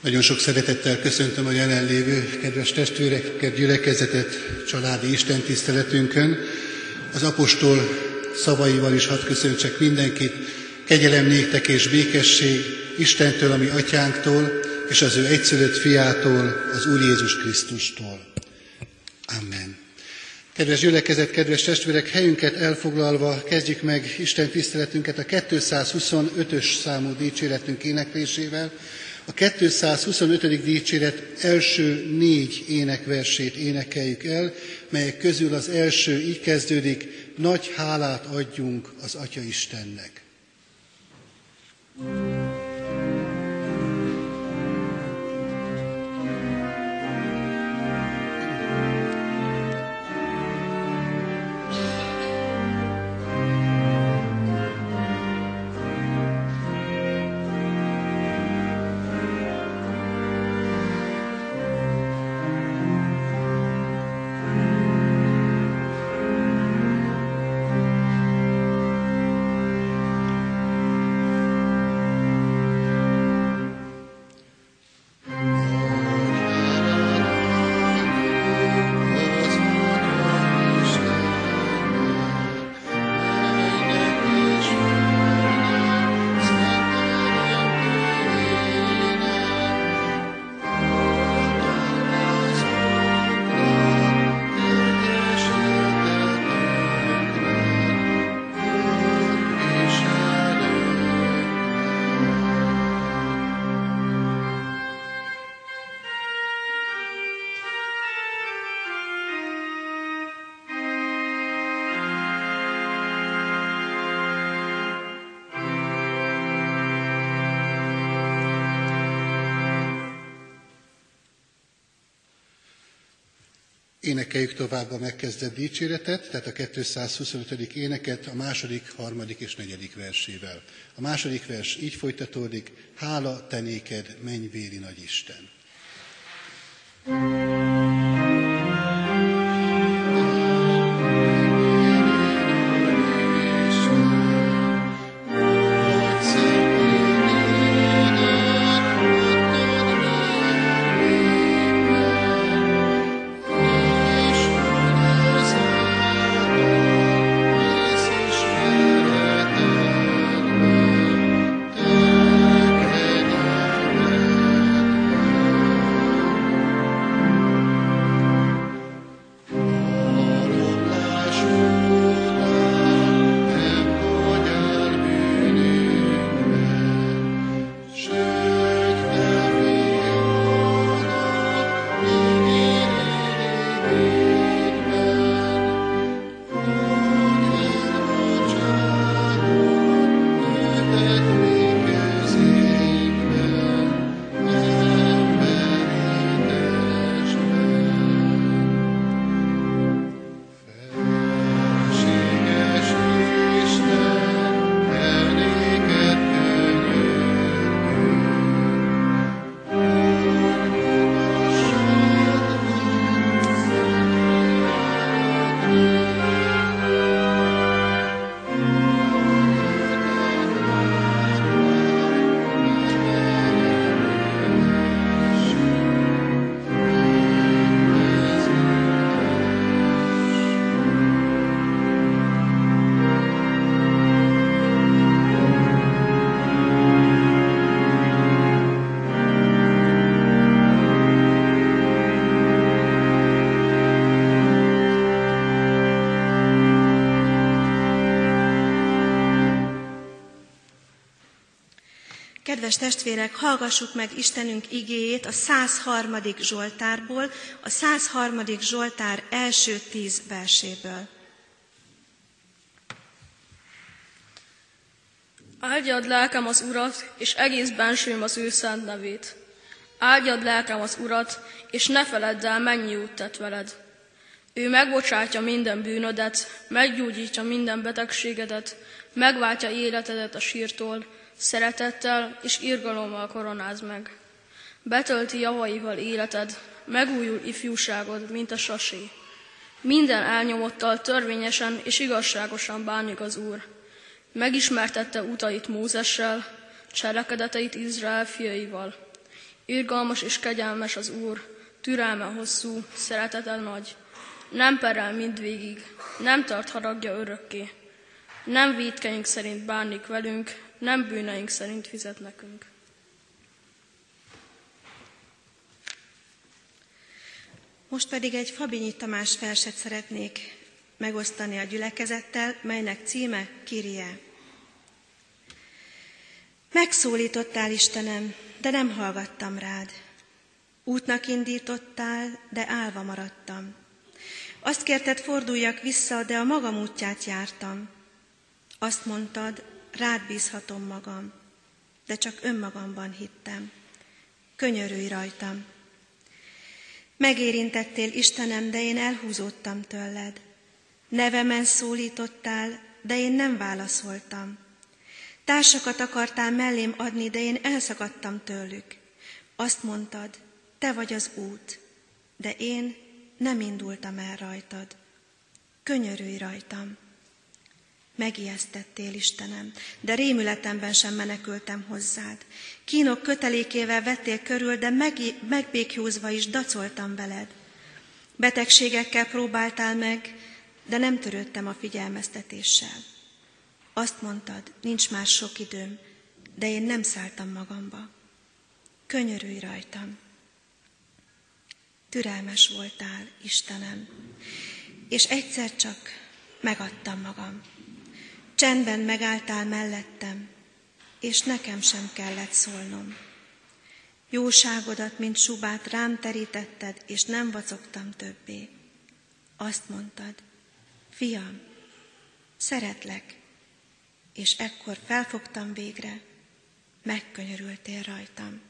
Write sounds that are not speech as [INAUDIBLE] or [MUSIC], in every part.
Nagyon sok szeretettel köszöntöm a jelenlévő kedves testvéreket, gyülekezetet, családi istentiszteletünkön. Az apostol szavaival is hadd köszöntsek mindenkit. Kegyelem néktek és békesség Istentől, ami atyánktól, és az ő egyszülött fiától, az Úr Jézus Krisztustól. Amen. Kedves gyülekezet, kedves testvérek, helyünket elfoglalva kezdjük meg Isten tiszteletünket a 225-ös számú dicséretünk éneklésével. A 225. dicséret első négy énekversét énekeljük el, melyek közül az első így kezdődik, nagy hálát adjunk az Atya Istennek. thank you Énekeljük tovább a megkezdett dicséretet, tehát a 225. éneket a második, harmadik és negyedik versével. A második vers így folytatódik, hála te néked, mennyvéri nagy Isten. thank Kedves testvérek, hallgassuk meg Istenünk igéjét a 103. Zsoltárból, a 103. Zsoltár első tíz verséből. Áldjad lelkem az Urat, és egész bensőm az ő szent nevét. Áldjad lelkem az Urat, és ne feledd el, mennyi út tett veled. Ő megbocsátja minden bűnödet, meggyógyítja minden betegségedet, megváltja életedet a sírtól, Szeretettel és irgalommal koronáz meg. Betölti javaival életed, megújul ifjúságod, mint a sasé. Minden elnyomottal törvényesen és igazságosan bánik az Úr. Megismertette utait Mózessel, cselekedeteit Izrael fiaival. Irgalmas és kegyelmes az Úr, türelme hosszú, szeretete nagy. Nem perel mindvégig, nem tart haragja örökké. Nem védkeink szerint bánik velünk, nem bűneink szerint fizet nekünk. Most pedig egy Fabinyi Tamás verset szeretnék megosztani a gyülekezettel, melynek címe Kirie. Megszólítottál, Istenem, de nem hallgattam rád. Útnak indítottál, de álva maradtam. Azt kérted, forduljak vissza, de a magam útját jártam. Azt mondtad, rád bízhatom magam, de csak önmagamban hittem. Könyörülj rajtam. Megérintettél, Istenem, de én elhúzódtam tőled. Nevemen szólítottál, de én nem válaszoltam. Társakat akartál mellém adni, de én elszakadtam tőlük. Azt mondtad, te vagy az út, de én nem indultam el rajtad. Könyörülj rajtam. Megijesztettél, Istenem, de rémületemben sem menekültem hozzád. Kínok kötelékével vettél körül, de megbékjózva is dacoltam veled. Betegségekkel próbáltál meg, de nem törődtem a figyelmeztetéssel. Azt mondtad, nincs már sok időm, de én nem szálltam magamba. Könyörülj rajtam. Türelmes voltál, Istenem, és egyszer csak megadtam magam. Csendben megálltál mellettem, és nekem sem kellett szólnom. Jóságodat, mint subát rám terítetted, és nem vacogtam többé. Azt mondtad, fiam, szeretlek, és ekkor felfogtam végre, megkönyörültél rajtam.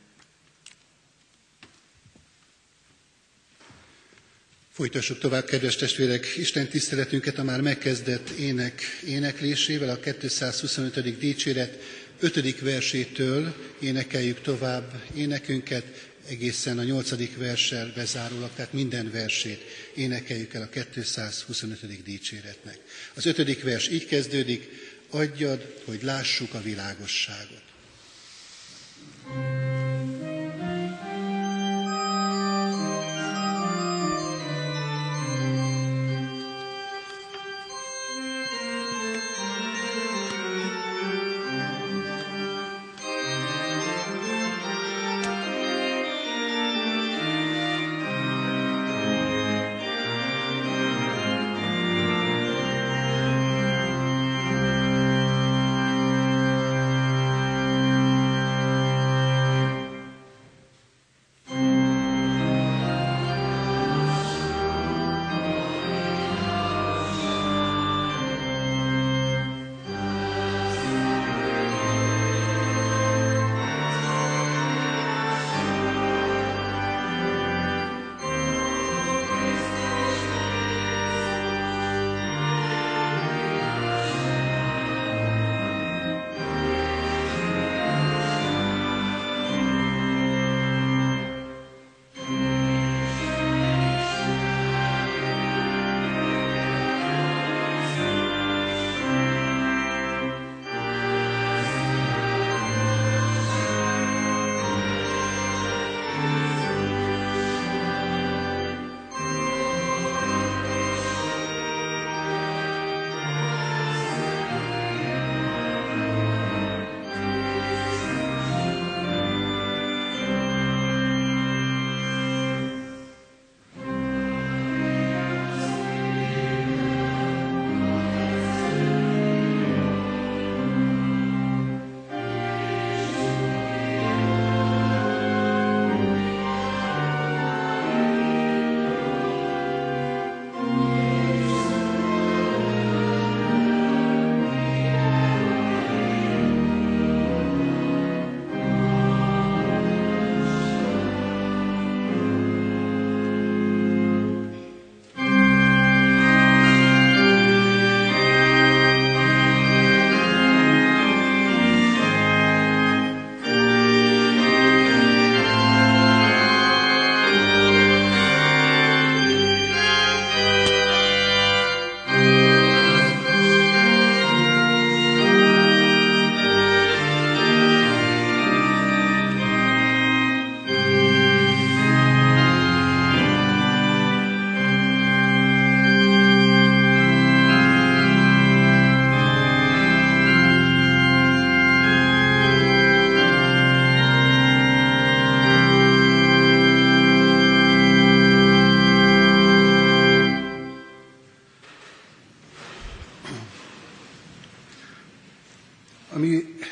Folytassuk tovább, kedves testvérek, Isten tiszteletünket a már megkezdett ének éneklésével, a 225. dicséret 5. versétől énekeljük tovább énekünket, egészen a 8. verssel bezárólag, tehát minden versét énekeljük el a 225. dicséretnek. Az 5. vers így kezdődik, adjad, hogy lássuk a világosságot.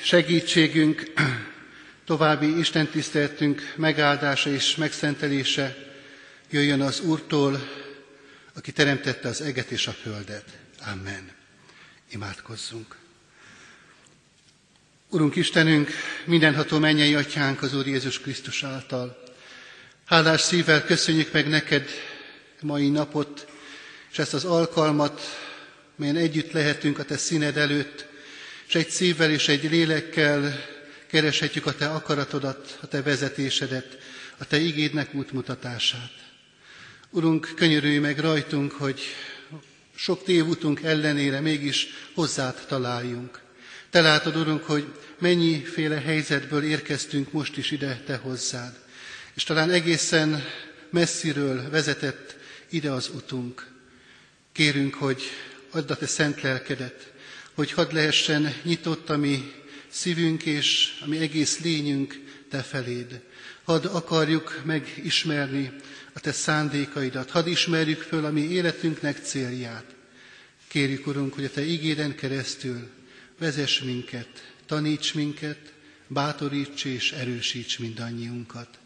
Segítségünk, további istentiszteltünk megáldása és megszentelése jöjjön az Úrtól, aki teremtette az eget és a földet. Amen. Imádkozzunk. Urunk Istenünk, mindenható mennyei atyánk az Úr Jézus Krisztus által. Hálás szívvel köszönjük meg neked mai napot, és ezt az alkalmat, melyen együtt lehetünk a Te színed előtt, és egy szívvel és egy lélekkel kereshetjük a Te akaratodat, a Te vezetésedet, a Te igédnek útmutatását. Urunk, könyörülj meg rajtunk, hogy sok tévutunk ellenére mégis hozzád találjunk. Te látod, Urunk, hogy mennyiféle helyzetből érkeztünk most is ide Te hozzád. És talán egészen messziről vezetett ide az utunk. Kérünk, hogy add a Te szent lelkedet, hogy hadd lehessen nyitott a mi szívünk és a mi egész lényünk Te feléd. Hadd akarjuk megismerni a Te szándékaidat, hadd ismerjük föl a mi életünknek célját. Kérjük, Urunk, hogy a Te igéden keresztül vezess minket, taníts minket, bátoríts és erősíts mindannyiunkat.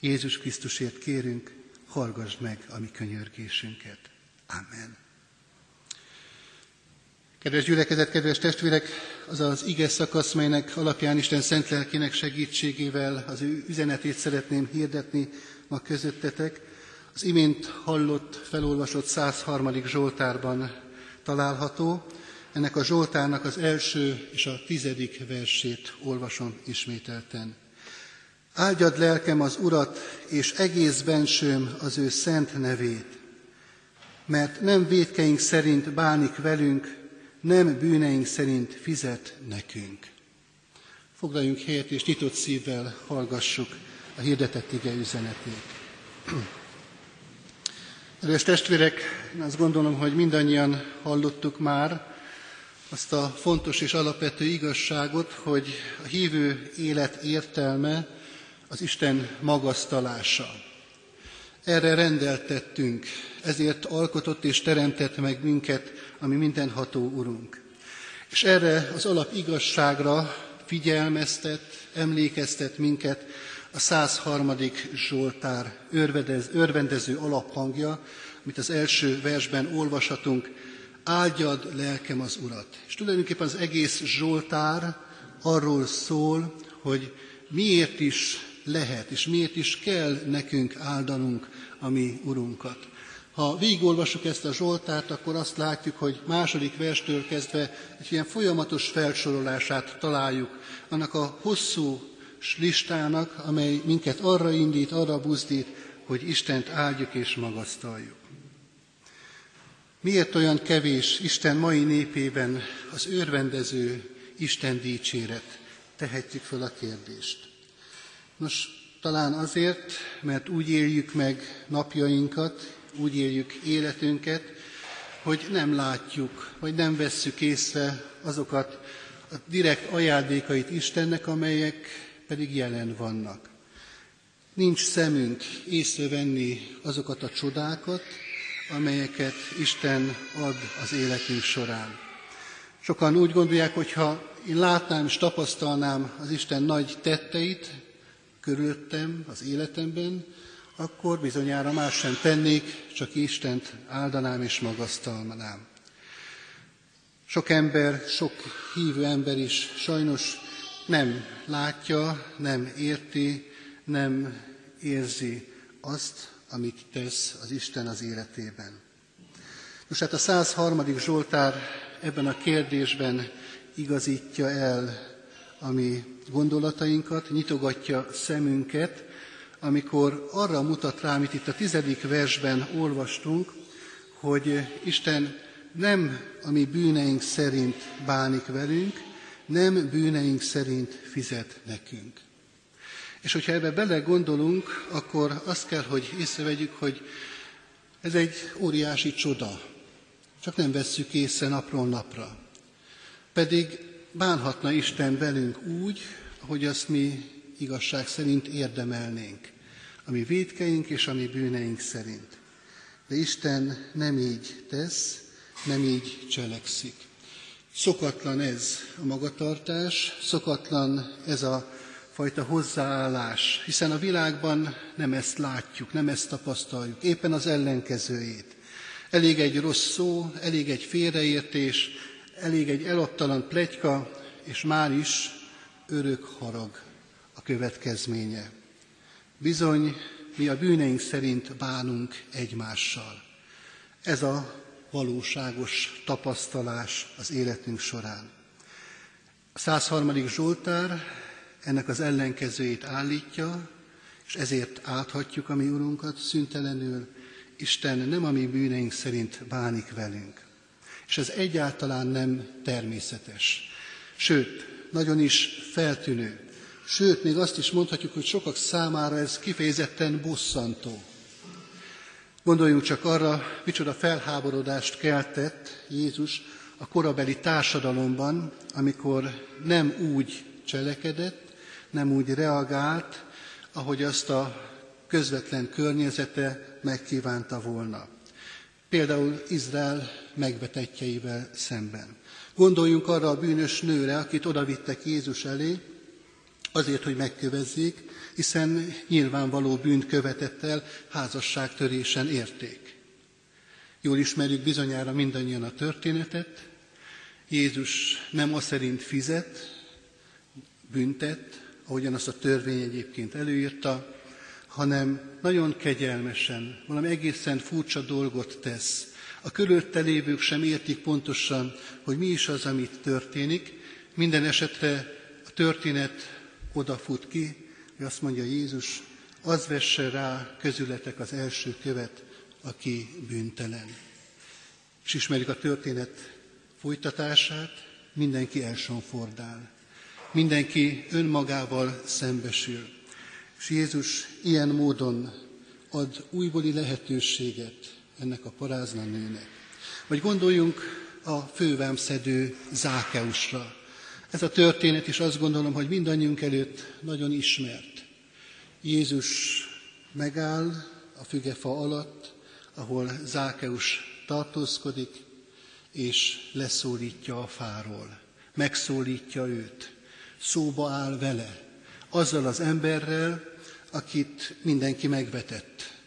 Jézus Krisztusért kérünk, hallgassd meg a mi könyörgésünket. Amen. Kedves gyülekezet, kedves testvérek, az az ige szakasz, melynek alapján Isten szent lelkének segítségével az ő üzenetét szeretném hirdetni ma közöttetek. Az imént hallott, felolvasott 103. Zsoltárban található. Ennek a Zsoltárnak az első és a tizedik versét olvasom ismételten. Áldjad lelkem az Urat, és egész bensőm az ő szent nevét, mert nem védkeink szerint bánik velünk, nem bűneink szerint fizet nekünk. Foglaljunk helyet, és nyitott szívvel hallgassuk a hirdetett ige üzenetét. [CLEARS THROAT] Erős testvérek, én azt gondolom, hogy mindannyian hallottuk már azt a fontos és alapvető igazságot, hogy a hívő élet értelme az Isten magasztalása. Erre rendeltettünk, ezért alkotott és teremtett meg minket, ami mindenható Urunk. És erre az alap igazságra figyelmeztet, emlékeztet minket a 103. Zsoltár örvendez, örvendező alaphangja, amit az első versben olvashatunk, áldjad lelkem az Urat. És tulajdonképpen az egész Zsoltár arról szól, hogy miért is lehet, és miért is kell nekünk áldanunk a mi Urunkat. Ha végigolvasjuk ezt a Zsoltárt, akkor azt látjuk, hogy második verstől kezdve egy ilyen folyamatos felsorolását találjuk annak a hosszú listának, amely minket arra indít, arra buzdít, hogy Istent áldjuk és magasztaljuk. Miért olyan kevés Isten mai népében az őrvendező Isten dicséret? Tehetjük föl a kérdést. Nos, talán azért, mert úgy éljük meg napjainkat, úgy éljük életünket, hogy nem látjuk, vagy nem vesszük észre azokat a direkt ajándékait Istennek, amelyek pedig jelen vannak. Nincs szemünk észrevenni azokat a csodákat, amelyeket Isten ad az életünk során. Sokan úgy gondolják, hogy ha én látnám és tapasztalnám az Isten nagy tetteit körülöttem, az életemben, akkor bizonyára más sem tennék, csak Istent áldanám és magasztalnám. Sok ember, sok hívő ember is sajnos nem látja, nem érti, nem érzi azt, amit tesz az Isten az életében. Most hát a 103. Zsoltár ebben a kérdésben igazítja el a mi gondolatainkat, nyitogatja szemünket, amikor arra mutat rá, amit itt a tizedik versben olvastunk, hogy Isten nem a mi bűneink szerint bánik velünk, nem bűneink szerint fizet nekünk. És hogyha ebbe belegondolunk, akkor azt kell, hogy észrevegyük, hogy ez egy óriási csoda. Csak nem vesszük észre napról napra. Pedig bánhatna Isten velünk úgy, hogy azt mi igazság szerint érdemelnénk, a mi védkeink és a mi bűneink szerint. De Isten nem így tesz, nem így cselekszik. Szokatlan ez a magatartás, szokatlan ez a fajta hozzáállás, hiszen a világban nem ezt látjuk, nem ezt tapasztaljuk, éppen az ellenkezőjét. Elég egy rossz szó, elég egy félreértés, elég egy eladtalan plegyka, és már is örök harag a következménye. Bizony, mi a bűneink szerint bánunk egymással. Ez a valóságos tapasztalás az életünk során. A 103. Zsoltár ennek az ellenkezőjét állítja, és ezért áthatjuk a mi Urunkat szüntelenül, Isten nem a mi bűneink szerint bánik velünk. És ez egyáltalán nem természetes. Sőt, nagyon is feltűnő. Sőt, még azt is mondhatjuk, hogy sokak számára ez kifejezetten bosszantó. Gondoljunk csak arra, micsoda felháborodást keltett Jézus a korabeli társadalomban, amikor nem úgy cselekedett, nem úgy reagált, ahogy azt a közvetlen környezete megkívánta volna. Például Izrael megvetetjeivel szemben. Gondoljunk arra a bűnös nőre, akit odavittek Jézus elé, azért, hogy megkövezzék, hiszen nyilvánvaló bűnt követett el, házasságtörésen érték. Jól ismerjük bizonyára mindannyian a történetet. Jézus nem az szerint fizet, büntet, ahogyan azt a törvény egyébként előírta, hanem nagyon kegyelmesen, valami egészen furcsa dolgot tesz. A körülötte lévők sem értik pontosan, hogy mi is az, amit történik. Minden esetre a történet odafut ki, hogy azt mondja Jézus, az vesse rá közületek az első követ, aki bűntelen. És ismerik a történet folytatását, mindenki elsonfordál. Mindenki önmagával szembesül. És Jézus ilyen módon ad újbóli lehetőséget ennek a parázna nőnek. Vagy gondoljunk a fővámszedő Zákeusra. Ez a történet is azt gondolom, hogy mindannyiunk előtt nagyon ismert. Jézus megáll a fügefa alatt, ahol Zákeus tartózkodik, és leszólítja a fáról. Megszólítja őt. Szóba áll vele, azzal az emberrel, akit mindenki megvetett.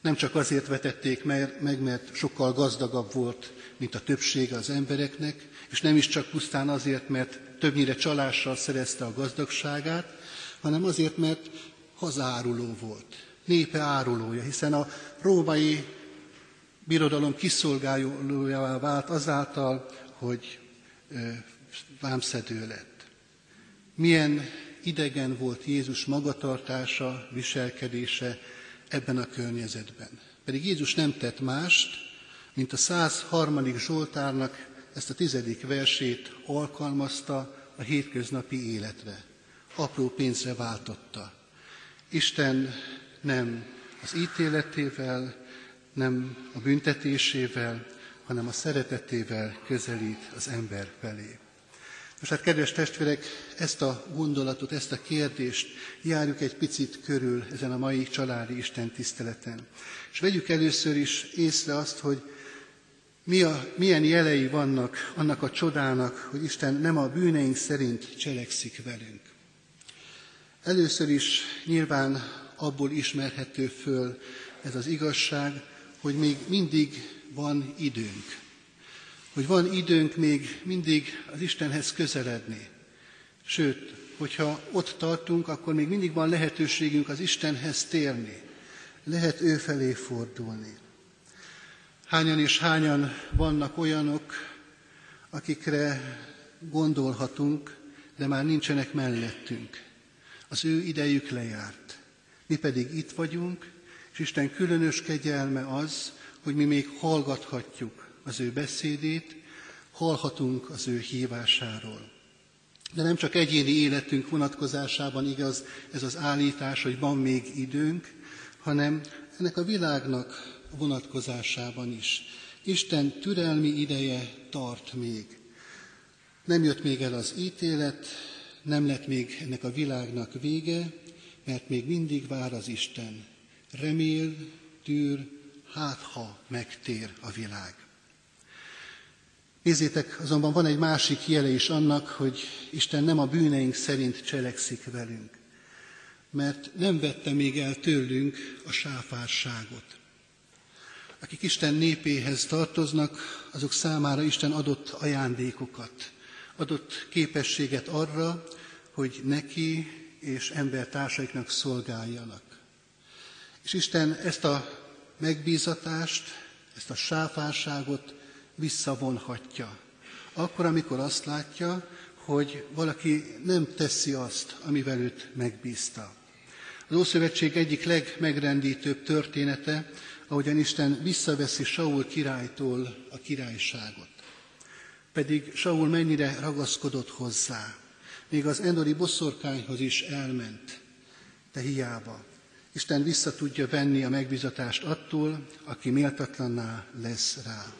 Nem csak azért vetették meg, mert sokkal gazdagabb volt, mint a többsége az embereknek, és nem is csak pusztán azért, mert többnyire csalással szerezte a gazdagságát, hanem azért, mert hazáruló volt, népe árulója, hiszen a római birodalom kiszolgálójává vált azáltal, hogy vámszedő lett. Milyen idegen volt Jézus magatartása, viselkedése ebben a környezetben. Pedig Jézus nem tett mást, mint a 103. Zsoltárnak ezt a tizedik versét alkalmazta a hétköznapi életre. Apró pénzre váltotta. Isten nem az ítéletével, nem a büntetésével, hanem a szeretetével közelít az ember felé. Most hát, kedves testvérek, ezt a gondolatot, ezt a kérdést járjuk egy picit körül ezen a mai családi Isten tiszteleten. És vegyük először is észre azt, hogy mi a, milyen jelei vannak annak a csodának, hogy Isten nem a bűneink szerint cselekszik velünk. Először is nyilván abból ismerhető föl ez az igazság, hogy még mindig van időnk hogy van időnk még mindig az Istenhez közeledni. Sőt, hogyha ott tartunk, akkor még mindig van lehetőségünk az Istenhez térni. Lehet ő felé fordulni. Hányan és hányan vannak olyanok, akikre gondolhatunk, de már nincsenek mellettünk. Az ő idejük lejárt. Mi pedig itt vagyunk, és Isten különös kegyelme az, hogy mi még hallgathatjuk az ő beszédét, hallhatunk az ő hívásáról. De nem csak egyéni életünk vonatkozásában igaz ez az állítás, hogy van még időnk, hanem ennek a világnak vonatkozásában is. Isten türelmi ideje tart még. Nem jött még el az ítélet, nem lett még ennek a világnak vége, mert még mindig vár az Isten. Remél, tűr, hát ha megtér a világ. Nézzétek, azonban van egy másik jele is annak, hogy Isten nem a bűneink szerint cselekszik velünk, mert nem vette még el tőlünk a sáfárságot. Akik Isten népéhez tartoznak, azok számára Isten adott ajándékokat, adott képességet arra, hogy neki és embertársaiknak szolgáljanak. És Isten ezt a megbízatást, ezt a sáfárságot visszavonhatja. Akkor, amikor azt látja, hogy valaki nem teszi azt, amivel őt megbízta. Az Ószövetség egyik legmegrendítőbb története, ahogyan Isten visszaveszi Saul királytól a királyságot. Pedig Saul mennyire ragaszkodott hozzá. Még az endori bosszorkányhoz is elment, de hiába. Isten vissza tudja venni a megbizatást attól, aki méltatlanná lesz rá.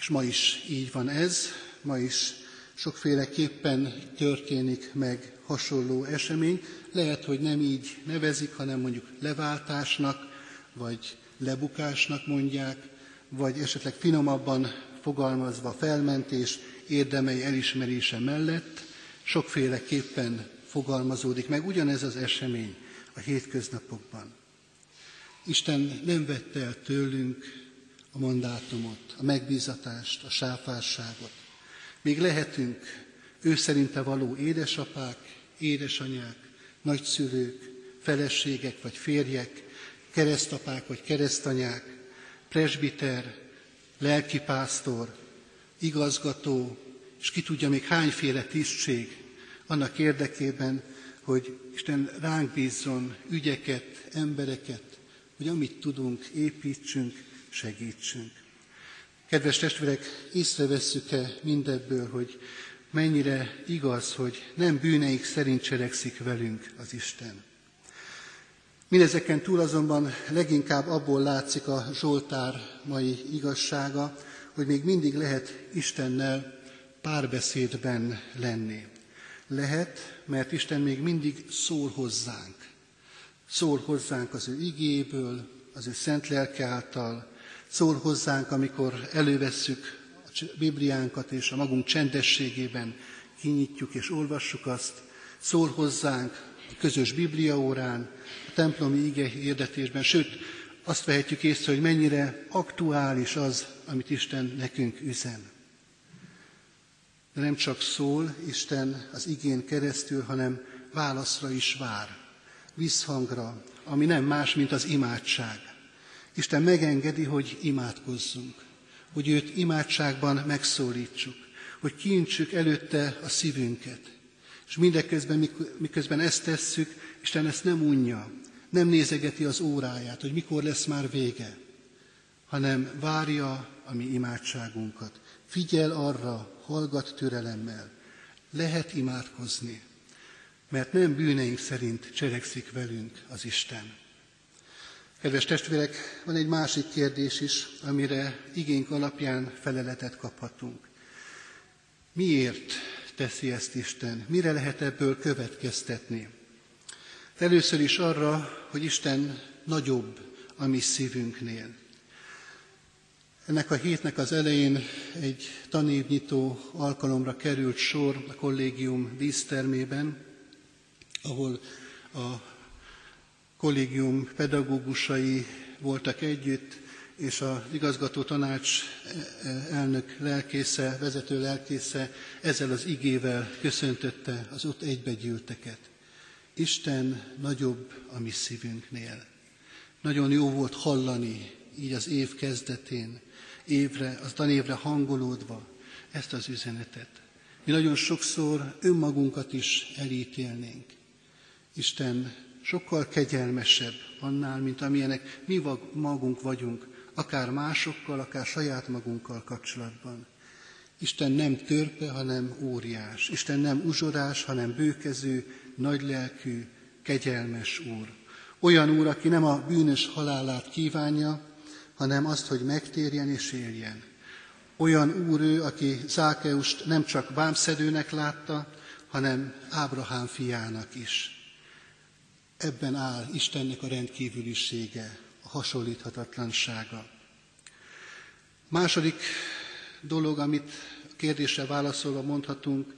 És ma is így van ez, ma is sokféleképpen történik meg hasonló esemény. Lehet, hogy nem így nevezik, hanem mondjuk leváltásnak, vagy lebukásnak mondják, vagy esetleg finomabban fogalmazva felmentés érdemei elismerése mellett sokféleképpen fogalmazódik meg ugyanez az esemény a hétköznapokban. Isten nem vette el tőlünk a mandátumot, a megbízatást, a sáfárságot. Még lehetünk ő szerinte való édesapák, édesanyák, nagyszülők, feleségek vagy férjek, keresztapák vagy keresztanyák, presbiter, lelkipásztor, igazgató, és ki tudja még hányféle tisztség annak érdekében, hogy Isten ránk bízzon ügyeket, embereket, hogy amit tudunk, építsünk, segítsünk. Kedves testvérek, észrevesszük-e mindebből, hogy mennyire igaz, hogy nem bűneik szerint cselekszik velünk az Isten. Mindezeken túl azonban leginkább abból látszik a Zsoltár mai igazsága, hogy még mindig lehet Istennel párbeszédben lenni. Lehet, mert Isten még mindig szól hozzánk. Szól hozzánk az ő igéből, az ő szent lelke által, szól hozzánk, amikor elővesszük a Bibliánkat, és a magunk csendességében kinyitjuk és olvassuk azt, szól hozzánk a közös Bibliaórán, a templomi ige hirdetésben, sőt, azt vehetjük észre, hogy mennyire aktuális az, amit Isten nekünk üzen. De nem csak szól Isten az igén keresztül, hanem válaszra is vár, visszhangra, ami nem más, mint az imádság. Isten megengedi, hogy imádkozzunk, hogy őt imádságban megszólítsuk, hogy kiintsük előtte a szívünket. És mindeközben, miközben ezt tesszük, Isten ezt nem unja, nem nézegeti az óráját, hogy mikor lesz már vége, hanem várja a mi imádságunkat. Figyel arra, hallgat türelemmel. Lehet imádkozni, mert nem bűneink szerint cselekszik velünk az Isten. Kedves testvérek, van egy másik kérdés is, amire igénk alapján feleletet kaphatunk. Miért teszi ezt Isten? Mire lehet ebből következtetni? Először is arra, hogy Isten nagyobb a mi szívünknél. Ennek a hétnek az elején egy tanévnyitó alkalomra került sor a kollégium dísztermében, ahol a kollégium pedagógusai voltak együtt, és az igazgató tanács elnök lelkésze, vezető lelkésze ezzel az igével köszöntötte az ott egybegyűlteket. Isten nagyobb a mi szívünknél. Nagyon jó volt hallani így az év kezdetén, évre, az tanévre hangolódva ezt az üzenetet. Mi nagyon sokszor önmagunkat is elítélnénk. Isten sokkal kegyelmesebb annál, mint amilyenek mi magunk vagyunk, akár másokkal, akár saját magunkkal kapcsolatban. Isten nem törpe, hanem óriás. Isten nem uzsorás, hanem bőkező, nagylelkű, kegyelmes Úr. Olyan Úr, aki nem a bűnös halálát kívánja, hanem azt, hogy megtérjen és éljen. Olyan Úr ő, aki Zákeust nem csak vámszedőnek látta, hanem Ábrahám fiának is. Ebben áll Istennek a rendkívülisége, a hasonlíthatatlansága. Második dolog, amit a kérdésre válaszolva mondhatunk,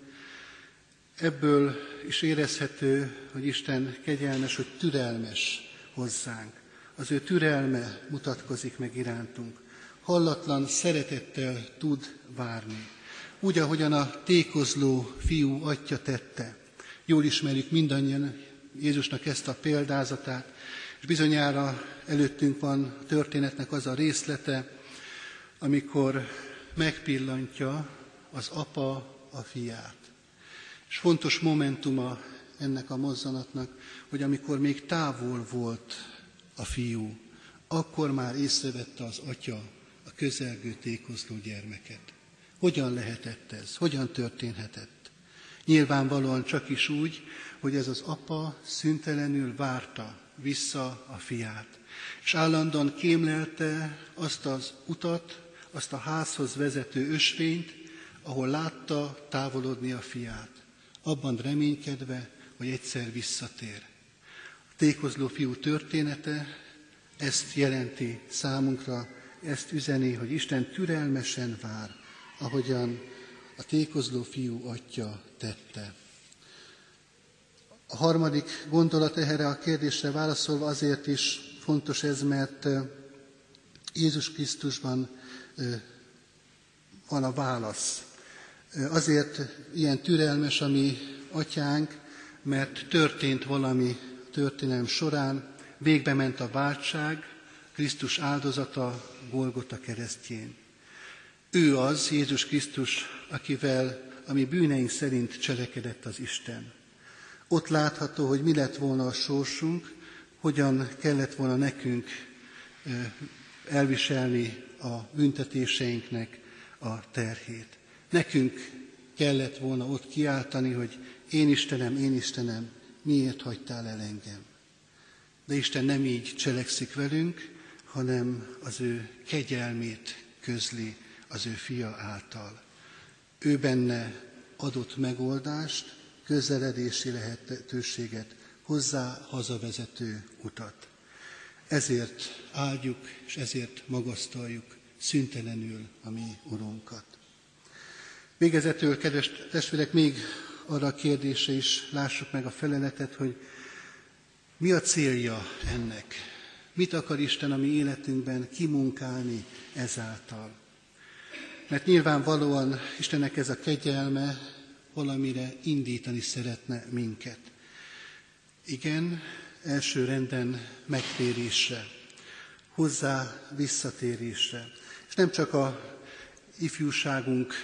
ebből is érezhető, hogy Isten kegyelmes, hogy türelmes hozzánk. Az ő türelme mutatkozik meg irántunk. Hallatlan szeretettel tud várni. Úgy, ahogyan a tékozló fiú atya tette. Jól ismerjük mindannyian Jézusnak ezt a példázatát, és bizonyára előttünk van a történetnek az a részlete, amikor megpillantja az apa a fiát. És fontos momentuma ennek a mozzanatnak, hogy amikor még távol volt a fiú, akkor már észrevette az atya a közelgő tékozló gyermeket. Hogyan lehetett ez? Hogyan történhetett? Nyilvánvalóan csak is úgy, hogy ez az apa szüntelenül várta vissza a fiát, és állandóan kémlelte azt az utat, azt a házhoz vezető ösvényt, ahol látta távolodni a fiát, abban reménykedve, hogy egyszer visszatér. A tékozló fiú története ezt jelenti számunkra, ezt üzeni, hogy Isten türelmesen vár, ahogyan a tékozló fiú atya tette. A harmadik gondolat erre a kérdésre válaszolva azért is fontos ez, mert Jézus Krisztusban van a válasz. Azért ilyen türelmes a mi atyánk, mert történt valami történelem során, végbe ment a váltság, Krisztus áldozata Golgota keresztjén. Ő az, Jézus Krisztus, akivel a mi bűneink szerint cselekedett az Isten. Ott látható, hogy mi lett volna a sorsunk, hogyan kellett volna nekünk elviselni a büntetéseinknek a terhét. Nekünk kellett volna ott kiáltani, hogy én Istenem, én Istenem, miért hagytál el engem? De Isten nem így cselekszik velünk, hanem az ő kegyelmét közli az ő fia által. Ő benne adott megoldást, közeledési lehetőséget, hozzá hazavezető utat. Ezért áldjuk, és ezért magasztaljuk szüntelenül a mi Urunkat. Végezetül, kedves testvérek, még arra a kérdése is lássuk meg a feleletet, hogy mi a célja ennek? Mit akar Isten a mi életünkben kimunkálni ezáltal? Mert nyilvánvalóan Istennek ez a kegyelme valamire indítani szeretne minket. Igen, első renden megtérésre, hozzá visszatérésre. És nem csak a ifjúságunk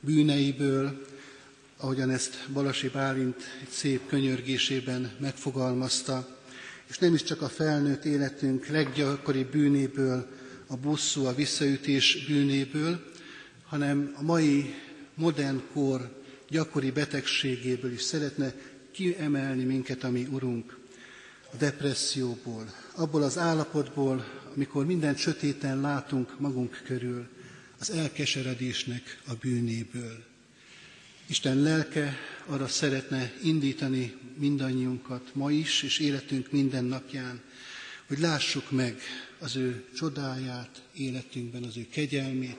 bűneiből, ahogyan ezt Balasi Bálint egy szép könyörgésében megfogalmazta, és nem is csak a felnőtt életünk leggyakoribb bűnéből, a bosszú, a visszaütés bűnéből, hanem a mai modern kor gyakori betegségéből is szeretne kiemelni minket, ami Urunk, a depresszióból, abból az állapotból, amikor minden sötéten látunk magunk körül, az elkeseredésnek a bűnéből. Isten lelke arra szeretne indítani mindannyiunkat ma is, és életünk minden napján, hogy lássuk meg az ő csodáját életünkben, az ő kegyelmét,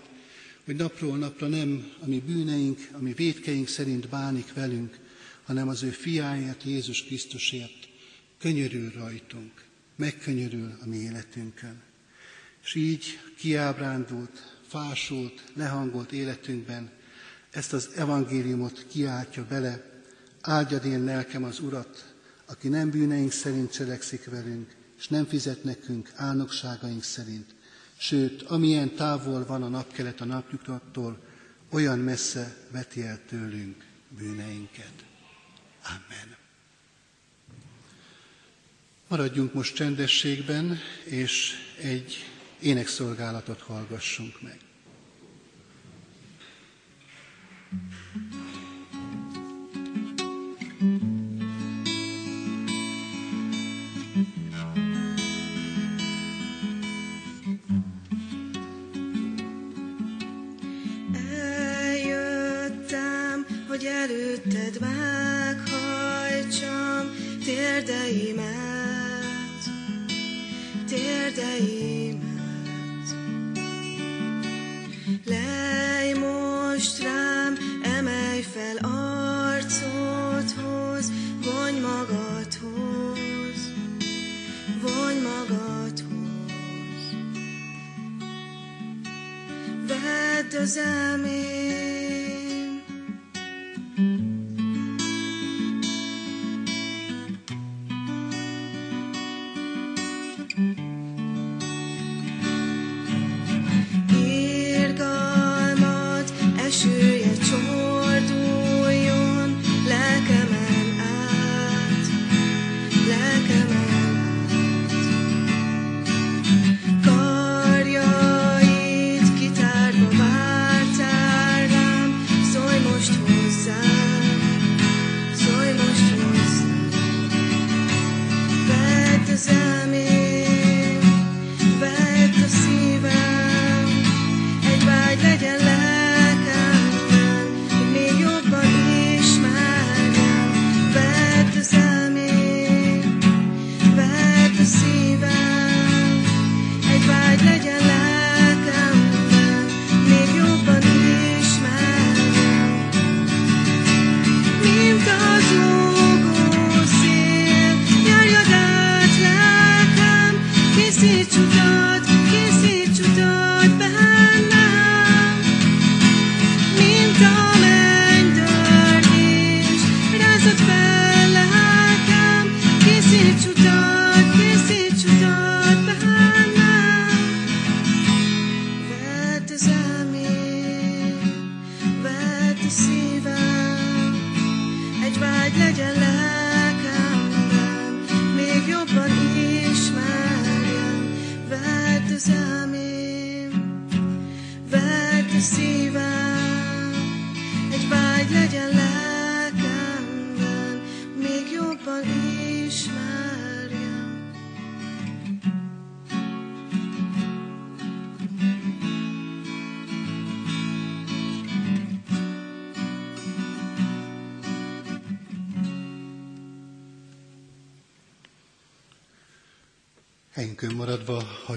hogy napról napra nem a mi bűneink, a mi védkeink szerint bánik velünk, hanem az ő fiáért, Jézus Krisztusért könyörül rajtunk, megkönyörül a mi életünkön. És így kiábrándult, fásult, lehangolt életünkben ezt az evangéliumot kiáltja bele, áldjad én lelkem az Urat, aki nem bűneink szerint cselekszik velünk, és nem fizet nekünk álnokságaink szerint, sőt, amilyen távol van a napkelet a napnyugtattól, olyan messze veti el tőlünk bűneinket. Amen. Maradjunk most csendességben, és egy énekszolgálatot hallgassunk meg. Eljöttem, előtted meghajtsam térdeimet, térdeimet. Lej most rám, emelj fel arcodhoz, vonj magadhoz, vonj magadhoz. Vedd az elmét,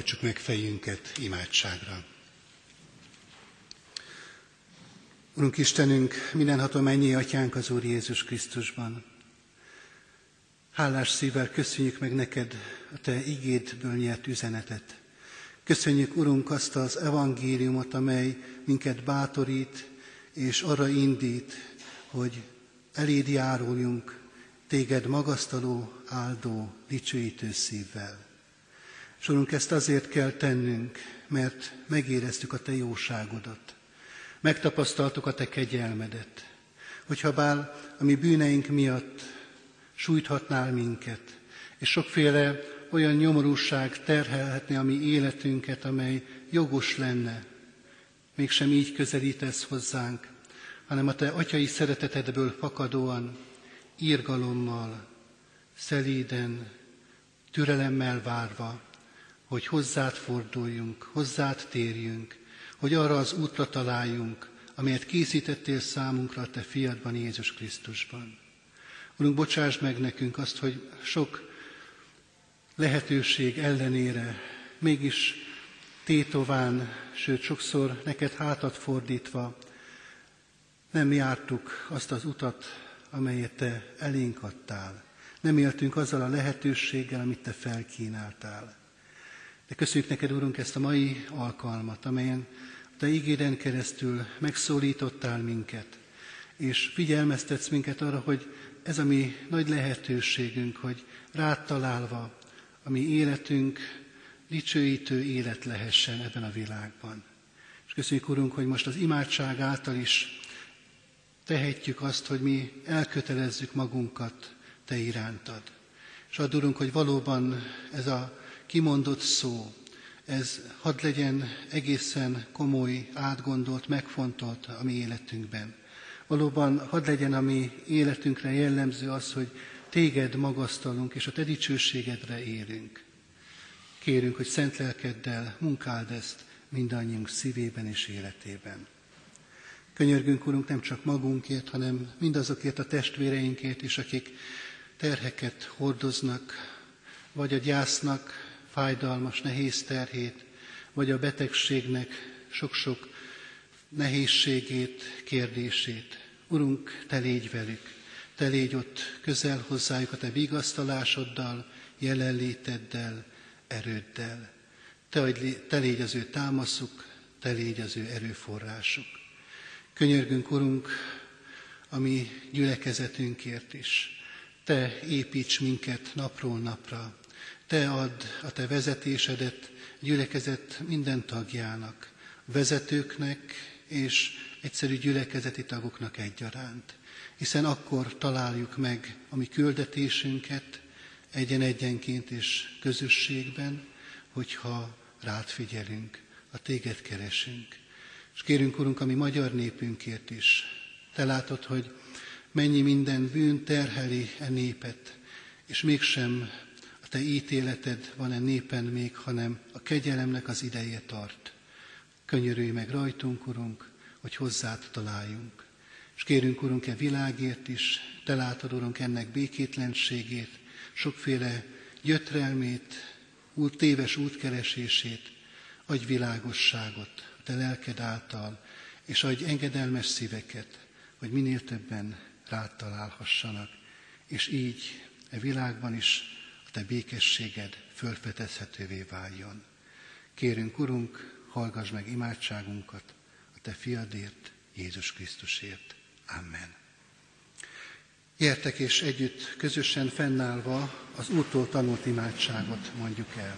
hajtsuk meg fejünket imádságra. Urunk Istenünk, mindenható mennyi atyánk az Úr Jézus Krisztusban. Hálás szívvel köszönjük meg neked a te igédből nyert üzenetet. Köszönjük, Urunk, azt az evangéliumot, amely minket bátorít és arra indít, hogy eléd járuljunk téged magasztaló, áldó, dicsőítő szívvel. És Urunk, ezt azért kell tennünk, mert megéreztük a Te jóságodat. Megtapasztaltuk a Te kegyelmedet. Hogyha bár a mi bűneink miatt sújthatnál minket, és sokféle olyan nyomorúság terhelhetné a mi életünket, amely jogos lenne, mégsem így közelítesz hozzánk, hanem a Te atyai szeretetedből fakadóan, írgalommal, szelíden, türelemmel várva, hogy hozzád forduljunk, hozzád térjünk, hogy arra az útra találjunk, amelyet készítettél számunkra a Te fiadban, Jézus Krisztusban. Urunk, bocsáss meg nekünk azt, hogy sok lehetőség ellenére mégis tétován, sőt sokszor neked hátat fordítva nem jártuk azt az utat, amelyet Te elénk adtál. Nem éltünk azzal a lehetőséggel, amit Te felkínáltál. De köszönjük neked, Úrunk, ezt a mai alkalmat, amelyen Te ígéden keresztül megszólítottál minket, és figyelmeztetsz minket arra, hogy ez a mi nagy lehetőségünk, hogy rád találva a mi életünk dicsőítő élet lehessen ebben a világban. És köszönjük, Urunk, hogy most az imádság által is tehetjük azt, hogy mi elkötelezzük magunkat Te irántad. És add, Urunk, hogy valóban ez a kimondott szó, ez hadd legyen egészen komoly, átgondolt, megfontolt a mi életünkben. Valóban hadd legyen a mi életünkre jellemző az, hogy téged magasztalunk, és a te dicsőségedre élünk. Kérünk, hogy szent lelkeddel munkáld ezt mindannyiunk szívében és életében. Könyörgünk, Urunk, nem csak magunkért, hanem mindazokért a testvéreinkért is, akik terheket hordoznak, vagy a gyásznak fájdalmas, nehéz terhét, vagy a betegségnek sok-sok nehézségét, kérdését. Urunk, Te légy velük, Te légy ott közel hozzájuk a Te vigasztalásoddal, jelenléteddel, erőddel. Te, te légy az ő támaszuk, Te légy az ő erőforrásuk. Könyörgünk, Urunk, a mi gyülekezetünkért is. Te építs minket napról napra. Te add a Te vezetésedet gyülekezet minden tagjának, vezetőknek és egyszerű gyülekezeti tagoknak egyaránt. Hiszen akkor találjuk meg a mi küldetésünket egyen-egyenként és közösségben, hogyha rád figyelünk, a téged keresünk. És kérünk, Urunk, a mi magyar népünkért is. Te látod, hogy mennyi minden bűn terheli e népet, és mégsem te ítéleted van e népen még, hanem a kegyelemnek az ideje tart. Könyörülj meg rajtunk, Urunk, hogy hozzád találjunk. És kérünk, Urunk, e világért is, Te látod, Urunk, ennek békétlenségét, sokféle gyötrelmét, út, téves útkeresését, adj világosságot a Te lelked által, és adj engedelmes szíveket, hogy minél többen rád találhassanak, és így e világban is Te békességed fölfedezhetővé váljon. Kérünk, Urunk, hallgass meg imádságunkat a Te fiadért, Jézus Krisztusért. Amen. Gyertek és együtt közösen fennállva az úttól tanult imádságot mondjuk el.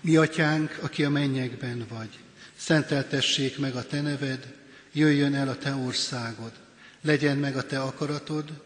Mi atyánk, aki a mennyekben vagy, szenteltessék meg a te neved, jöjjön el a te országod, legyen meg a te akaratod,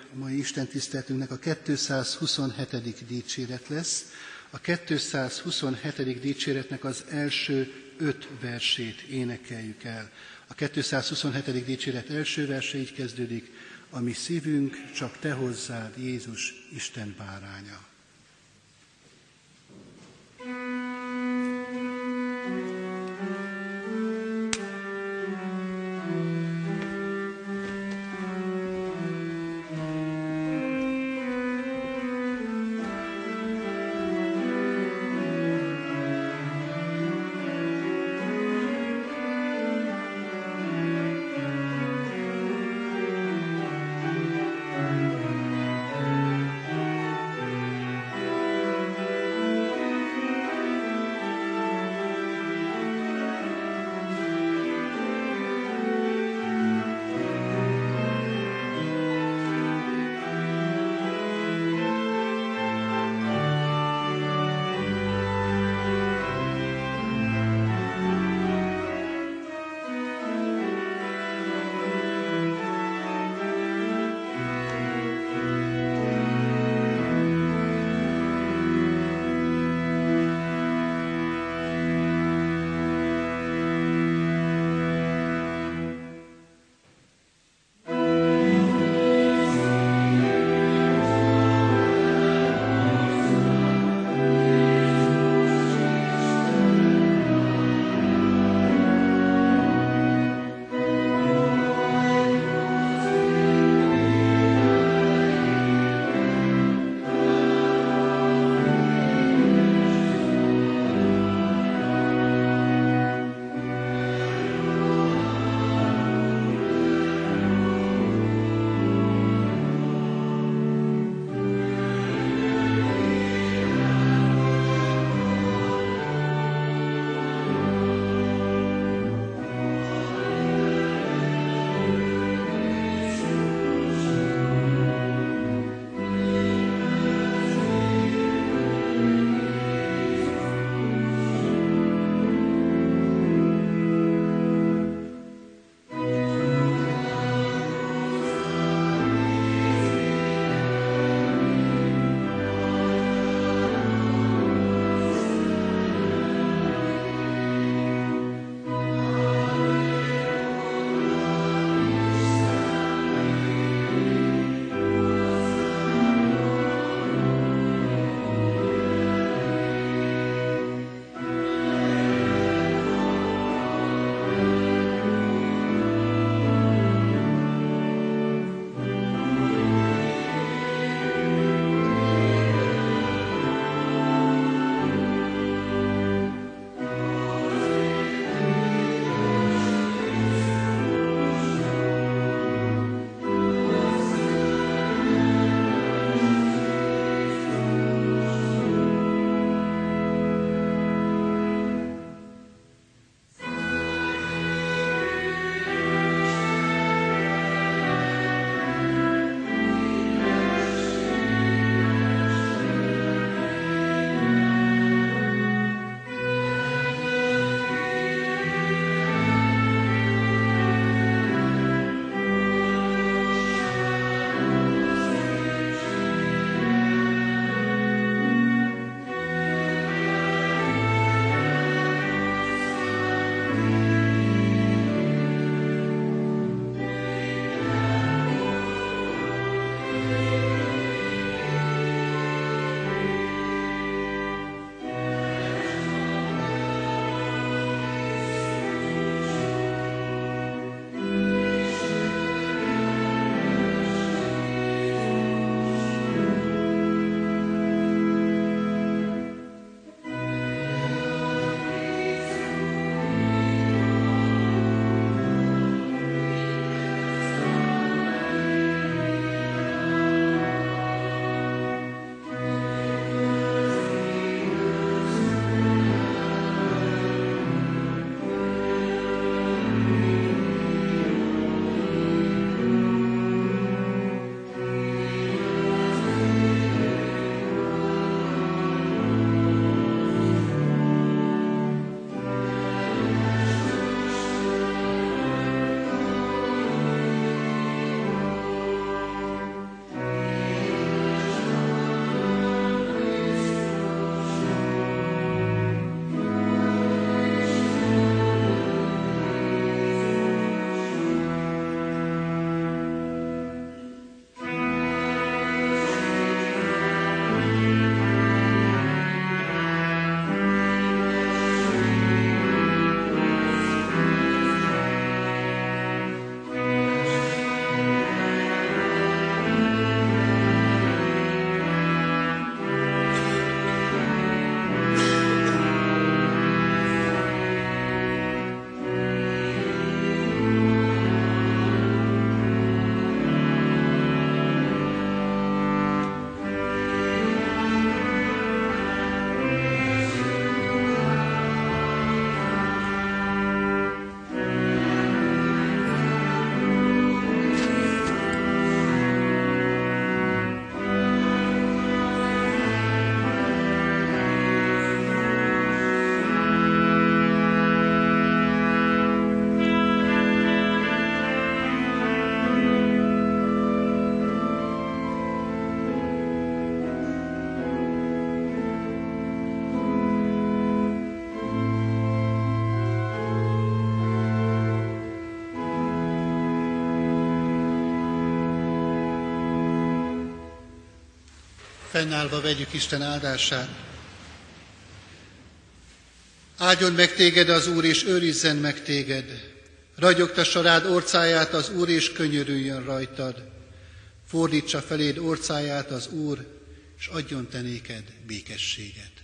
a mai Isten tiszteltünknek a 227. dicséret lesz. A 227. dicséretnek az első öt versét énekeljük el. A 227. dicséret első verse így kezdődik, a mi szívünk csak Te hozzád, Jézus, Isten báránya. Fennállva vegyük Isten áldását. Áldjon meg téged az Úr, és őrizzen meg téged. Ragyogtassa rád orcáját az Úr, és könyörüljön rajtad. Fordítsa feléd orcáját az Úr, és adjon te néked békességet.